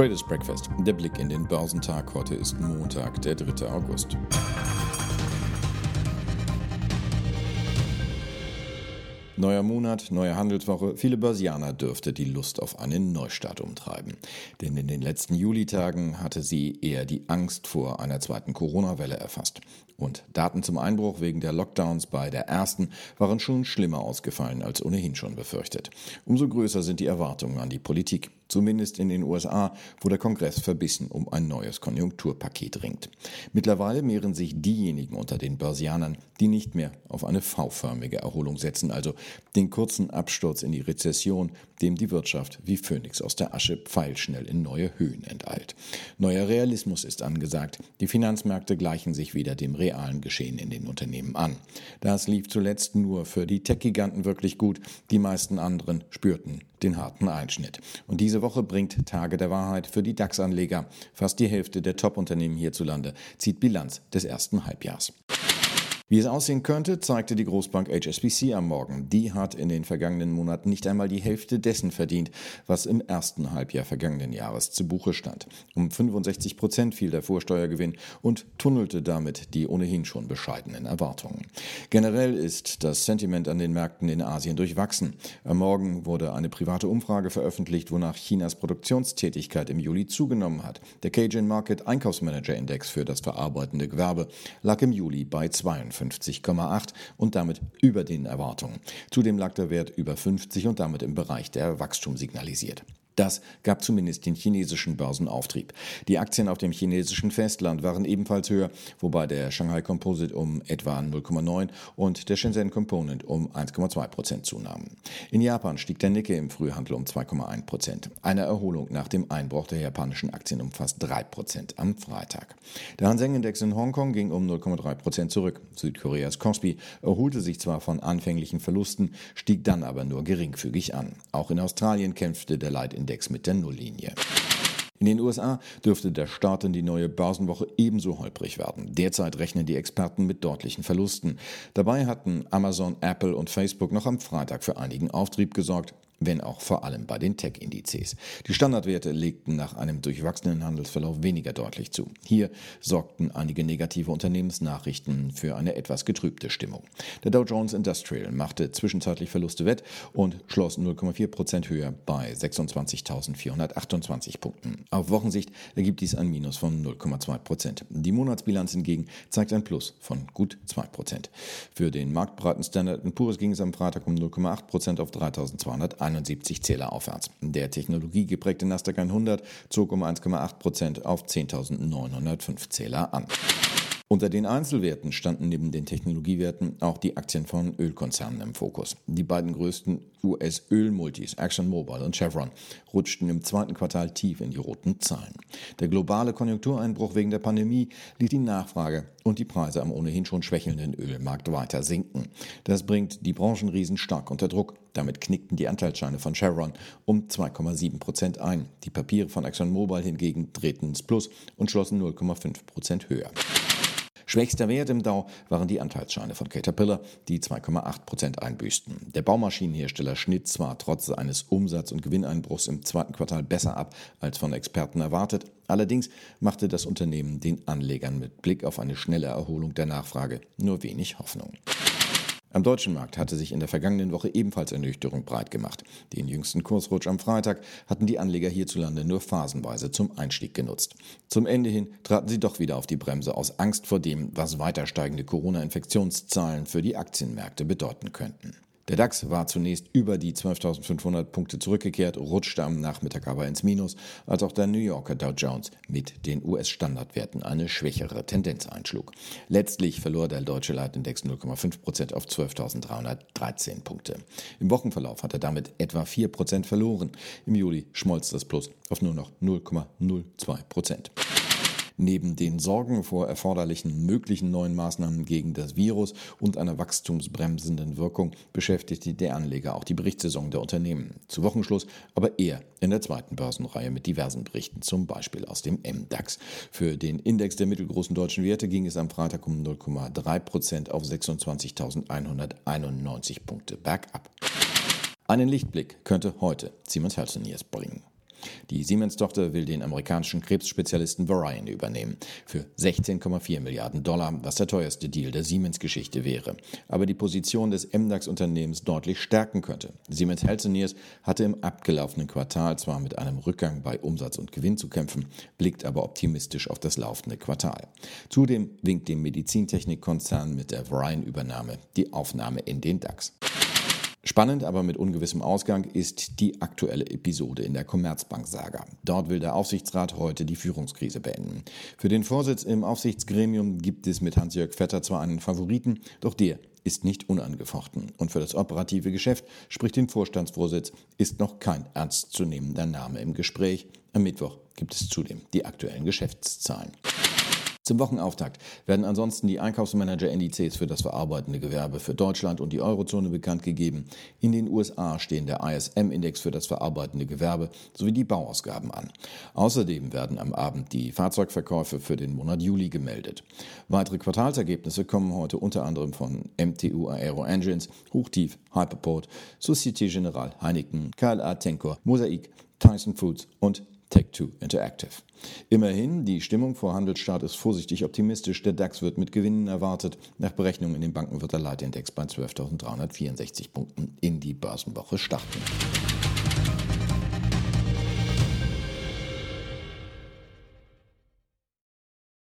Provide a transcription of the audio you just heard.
Traders Breakfast. Der Blick in den Börsentag. Heute ist Montag, der 3. August. Neuer Monat, neue Handelswoche. Viele Börsianer dürfte die Lust auf einen Neustart umtreiben. Denn in den letzten Julitagen hatte sie eher die Angst vor einer zweiten Corona-Welle erfasst. Und Daten zum Einbruch wegen der Lockdowns bei der ersten waren schon schlimmer ausgefallen als ohnehin schon befürchtet. Umso größer sind die Erwartungen an die Politik zumindest in den USA, wo der Kongress verbissen um ein neues Konjunkturpaket ringt. Mittlerweile mehren sich diejenigen unter den Börsianern, die nicht mehr auf eine V-förmige Erholung setzen, also den kurzen Absturz in die Rezession, dem die Wirtschaft wie Phönix aus der Asche pfeilschnell in neue Höhen enteilt. Neuer Realismus ist angesagt. Die Finanzmärkte gleichen sich wieder dem realen Geschehen in den Unternehmen an. Das lief zuletzt nur für die Tech-Giganten wirklich gut. Die meisten anderen spürten den harten Einschnitt. Und diese Woche bringt Tage der Wahrheit für die DAX-Anleger. Fast die Hälfte der Top-Unternehmen hierzulande zieht Bilanz des ersten Halbjahrs. Wie es aussehen könnte, zeigte die Großbank HSBC am Morgen. Die hat in den vergangenen Monaten nicht einmal die Hälfte dessen verdient, was im ersten Halbjahr vergangenen Jahres zu Buche stand. Um 65 Prozent fiel der Vorsteuergewinn und tunnelte damit die ohnehin schon bescheidenen Erwartungen. Generell ist das Sentiment an den Märkten in Asien durchwachsen. Am Morgen wurde eine private Umfrage veröffentlicht, wonach Chinas Produktionstätigkeit im Juli zugenommen hat. Der Cajun Market Einkaufsmanager Index für das verarbeitende Gewerbe lag im Juli bei 52. 52,8 und damit über den Erwartungen. Zudem lag der Wert über 50 und damit im Bereich der Wachstum signalisiert. Das gab zumindest den chinesischen Börsenauftrieb. Die Aktien auf dem chinesischen Festland waren ebenfalls höher, wobei der Shanghai Composite um etwa 0,9 und der Shenzhen Component um 1,2 Prozent zunahmen. In Japan stieg der Nikkei im Frühhandel um 2,1 Prozent. Eine Erholung nach dem Einbruch der japanischen Aktien um fast 3 Prozent am Freitag. Der Hang-Seng-Index in Hongkong ging um 0,3 Prozent zurück. Südkoreas Kospi erholte sich zwar von anfänglichen Verlusten, stieg dann aber nur geringfügig an. Auch in Australien kämpfte der Leitindex Index mit der Nulllinie. In den USA dürfte der Start in die neue Börsenwoche ebenso holprig werden. Derzeit rechnen die Experten mit deutlichen Verlusten. Dabei hatten Amazon, Apple und Facebook noch am Freitag für einigen Auftrieb gesorgt wenn auch vor allem bei den Tech-Indizes. Die Standardwerte legten nach einem durchwachsenen Handelsverlauf weniger deutlich zu. Hier sorgten einige negative Unternehmensnachrichten für eine etwas getrübte Stimmung. Der Dow Jones Industrial machte zwischenzeitlich Verluste wett und schloss 0,4 Prozent höher bei 26.428 Punkten. Auf Wochensicht ergibt dies ein Minus von 0,2 Prozent. Die Monatsbilanz hingegen zeigt ein Plus von gut 2 Prozent. Für den marktbreiten Standard Poor's ging es am Freitag um 0,8 Prozent auf 3.201 71 Zähler aufwärts. Der technologiegeprägte Nasdaq 100 zog um 1,8 Prozent auf 10.905 Zähler an. Unter den Einzelwerten standen neben den Technologiewerten auch die Aktien von Ölkonzernen im Fokus. Die beiden größten US-Ölmultis, ExxonMobil und Chevron, rutschten im zweiten Quartal tief in die roten Zahlen. Der globale Konjunktureinbruch wegen der Pandemie ließ die Nachfrage und die Preise am ohnehin schon schwächelnden Ölmarkt weiter sinken. Das bringt die Branchenriesen stark unter Druck. Damit knickten die Anteilsscheine von Chevron um 2,7 Prozent ein. Die Papiere von ExxonMobil hingegen drehten ins Plus und schlossen 0,5 Prozent höher. Schwächster Wert im Dow waren die Anteilsscheine von Caterpillar, die 2,8 Prozent einbüßten. Der Baumaschinenhersteller schnitt zwar trotz eines Umsatz- und Gewinneinbruchs im zweiten Quartal besser ab als von Experten erwartet, allerdings machte das Unternehmen den Anlegern mit Blick auf eine schnelle Erholung der Nachfrage nur wenig Hoffnung. Am deutschen Markt hatte sich in der vergangenen Woche ebenfalls Ernüchterung breit gemacht. Den jüngsten Kursrutsch am Freitag hatten die Anleger hierzulande nur phasenweise zum Einstieg genutzt. Zum Ende hin traten sie doch wieder auf die Bremse aus Angst vor dem, was weiter steigende Corona-Infektionszahlen für die Aktienmärkte bedeuten könnten. Der DAX war zunächst über die 12.500 Punkte zurückgekehrt, rutschte am Nachmittag aber ins Minus, als auch der New Yorker Dow Jones mit den US-Standardwerten eine schwächere Tendenz einschlug. Letztlich verlor der deutsche Leitindex 0,5 Prozent auf 12.313 Punkte. Im Wochenverlauf hat er damit etwa 4 Prozent verloren. Im Juli schmolz das Plus auf nur noch 0,02 Prozent. Neben den Sorgen vor erforderlichen möglichen neuen Maßnahmen gegen das Virus und einer wachstumsbremsenden Wirkung beschäftigte der Anleger auch die Berichtssaison der Unternehmen. Zu Wochenschluss aber eher in der zweiten Börsenreihe mit diversen Berichten, zum Beispiel aus dem MDAX. Für den Index der mittelgroßen deutschen Werte ging es am Freitag um 0,3 Prozent auf 26.191 Punkte bergab. Einen Lichtblick könnte heute Siemens Healthineers bringen. Die Siemens-Tochter will den amerikanischen Krebsspezialisten Varian übernehmen. Für 16,4 Milliarden Dollar, was der teuerste Deal der Siemens-Geschichte wäre. Aber die Position des MDAX-Unternehmens deutlich stärken könnte. Siemens Healthineers hatte im abgelaufenen Quartal zwar mit einem Rückgang bei Umsatz und Gewinn zu kämpfen, blickt aber optimistisch auf das laufende Quartal. Zudem winkt dem Medizintechnikkonzern mit der Varian-Übernahme die Aufnahme in den DAX. Spannend, aber mit ungewissem Ausgang ist die aktuelle Episode in der Commerzbank-Saga. Dort will der Aufsichtsrat heute die Führungskrise beenden. Für den Vorsitz im Aufsichtsgremium gibt es mit Hans-Jörg Vetter zwar einen Favoriten, doch der ist nicht unangefochten. Und für das operative Geschäft, sprich den Vorstandsvorsitz, ist noch kein ernstzunehmender Name im Gespräch. Am Mittwoch gibt es zudem die aktuellen Geschäftszahlen. Zum Wochenauftakt werden ansonsten die Einkaufsmanager-Indizes für das verarbeitende Gewerbe für Deutschland und die Eurozone bekannt gegeben. In den USA stehen der ISM-Index für das verarbeitende Gewerbe sowie die Bauausgaben an. Außerdem werden am Abend die Fahrzeugverkäufe für den Monat Juli gemeldet. Weitere Quartalsergebnisse kommen heute unter anderem von MTU Aero Engines, Hochtief, Hyperport, Societe Generale Heineken, KLA Tencor, Mosaic, Tyson Foods und Take-Two Interactive. Immerhin, die Stimmung vor Handelsstart ist vorsichtig optimistisch. Der DAX wird mit Gewinnen erwartet. Nach Berechnungen in den Banken wird der Leitindex bei 12.364 Punkten in die Börsenwoche starten.